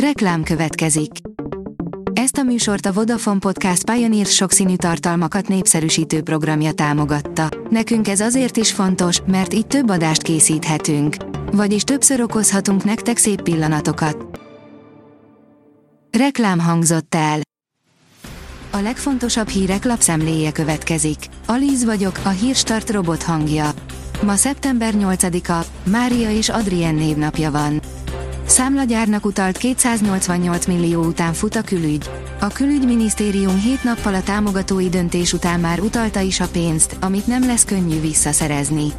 Reklám következik. Ezt a műsort a Vodafone Podcast Pioneer sokszínű tartalmakat népszerűsítő programja támogatta. Nekünk ez azért is fontos, mert így több adást készíthetünk. Vagyis többször okozhatunk nektek szép pillanatokat. Reklám hangzott el. A legfontosabb hírek lapszemléje következik. Alíz vagyok, a hírstart robot hangja. Ma szeptember 8-a, Mária és Adrien névnapja van. Számlagyárnak utalt 288 millió után fut a külügy. A külügyminisztérium 7 nappal a támogatói döntés után már utalta is a pénzt, amit nem lesz könnyű visszaszerezni.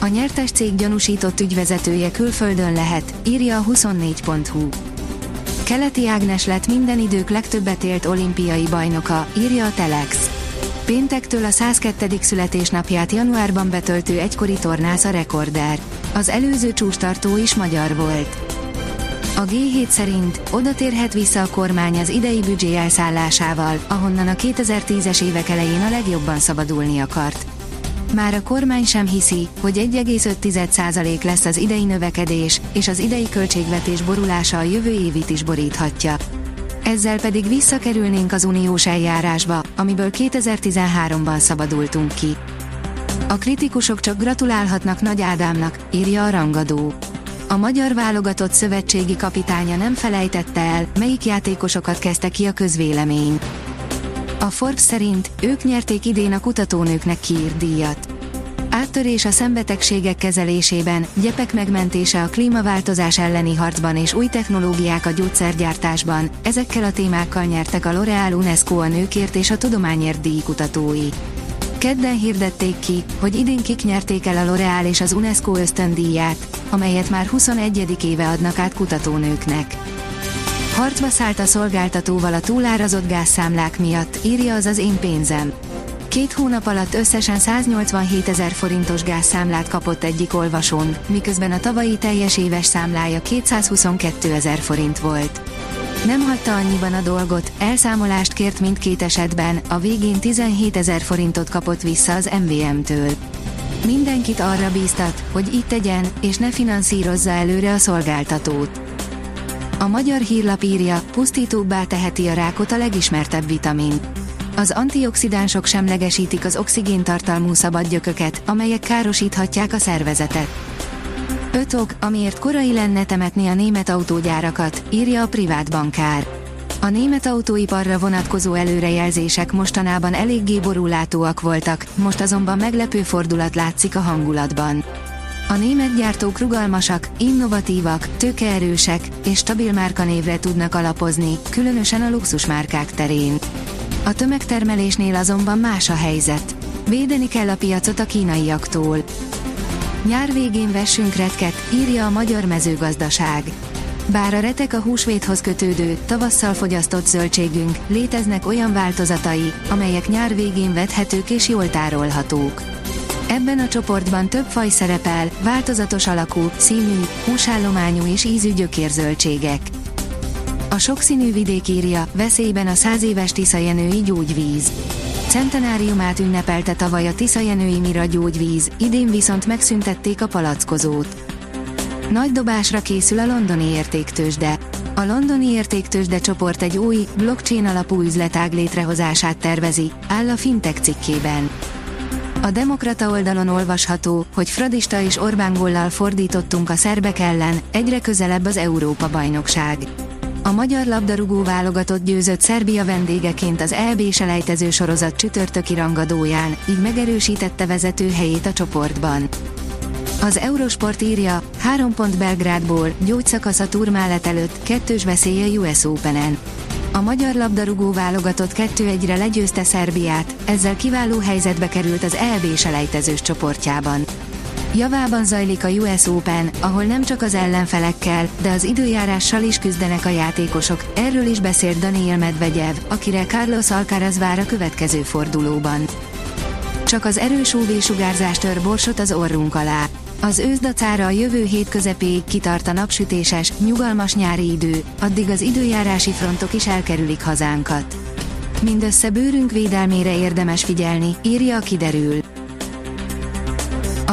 A nyertes cég gyanúsított ügyvezetője külföldön lehet, írja a 24.hu. Keleti Ágnes lett minden idők legtöbbet élt olimpiai bajnoka, írja a Telex. Péntektől a 102. születésnapját januárban betöltő egykori tornász a rekorder. Az előző csústartó is magyar volt. A G7 szerint oda térhet vissza a kormány az idei büdzsé elszállásával, ahonnan a 2010-es évek elején a legjobban szabadulni akart. Már a kormány sem hiszi, hogy 1,5% lesz az idei növekedés, és az idei költségvetés borulása a jövő évit is boríthatja. Ezzel pedig visszakerülnénk az uniós eljárásba, amiből 2013-ban szabadultunk ki. A kritikusok csak gratulálhatnak Nagy Ádámnak, írja a rangadó. A magyar válogatott szövetségi kapitánya nem felejtette el, melyik játékosokat kezdte ki a közvélemény. A Forbes szerint ők nyerték idén a kutatónőknek kiírt díjat. Áttörés a szembetegségek kezelésében, gyepek megmentése a klímaváltozás elleni harcban és új technológiák a gyógyszergyártásban, ezekkel a témákkal nyertek a L'Oréal UNESCO a nőkért és a tudományért díjkutatói. Kedden hirdették ki, hogy idén kik nyerték el a L'Oréal és az UNESCO ösztöndíját, amelyet már 21. éve adnak át kutatónőknek. Harcba szállt a szolgáltatóval a túlárazott gázszámlák miatt, írja az az én pénzem. Két hónap alatt összesen 187 ezer forintos gázszámlát kapott egyik olvasón, miközben a tavalyi teljes éves számlája 222 ezer forint volt. Nem hagyta annyiban a dolgot, elszámolást kért mindkét esetben, a végén 17 ezer forintot kapott vissza az MVM-től. Mindenkit arra bíztat, hogy itt tegyen, és ne finanszírozza előre a szolgáltatót. A magyar hírlap írja, pusztítóbbá teheti a rákot a legismertebb vitamin. Az antioxidánsok semlegesítik az oxigéntartalmú szabadgyököket, amelyek károsíthatják a szervezetet. Öt ok, amiért korai lenne temetni a német autógyárakat, írja a privát bankár. A német autóiparra vonatkozó előrejelzések mostanában eléggé borúlátóak voltak, most azonban meglepő fordulat látszik a hangulatban. A német gyártók rugalmasak, innovatívak, tőkeerősek és stabil márkanévre tudnak alapozni, különösen a luxusmárkák terén. A tömegtermelésnél azonban más a helyzet. Védeni kell a piacot a kínaiaktól. Nyár végén vessünk retket, írja a magyar mezőgazdaság. Bár a retek a húsvéthoz kötődő, tavasszal fogyasztott zöldségünk, léteznek olyan változatai, amelyek nyár végén vethetők és jól tárolhatók. Ebben a csoportban több faj szerepel, változatos alakú, színű, húsállományú és ízű gyökérzöldségek. A sokszínű vidék írja, veszélyben a száz éves Tiszajenői gyógyvíz. Centenáriumát ünnepelte tavaly a Tiszajenői Mira gyógyvíz, idén viszont megszüntették a palackozót. Nagy dobásra készül a londoni értéktősde. A londoni értéktősde csoport egy új, blockchain alapú üzletág létrehozását tervezi, áll a fintech cikkében. A Demokrata oldalon olvasható, hogy Fradista és Orbán gollal fordítottunk a szerbek ellen, egyre közelebb az Európa-bajnokság. A magyar labdarúgó válogatott győzött Szerbia vendégeként az EB selejtező sorozat csütörtöki rangadóján, így megerősítette vezető helyét a csoportban. Az Eurosport írja, három pont Belgrádból, gyógyszakasz a turmálet előtt, kettős veszélye US Open-en. A magyar labdarúgó válogatott 2-1-re legyőzte Szerbiát, ezzel kiváló helyzetbe került az EB selejtezős csoportjában. Javában zajlik a US Open, ahol nem csak az ellenfelekkel, de az időjárással is küzdenek a játékosok, erről is beszélt Daniel Medvegyev, akire Carlos Alcaraz vár a következő fordulóban. Csak az erős UV-sugárzás tör borsot az orrunk alá. Az őszdacára a jövő hét közepéig kitart a napsütéses, nyugalmas nyári idő, addig az időjárási frontok is elkerülik hazánkat. Mindössze bőrünk védelmére érdemes figyelni, írja a kiderül.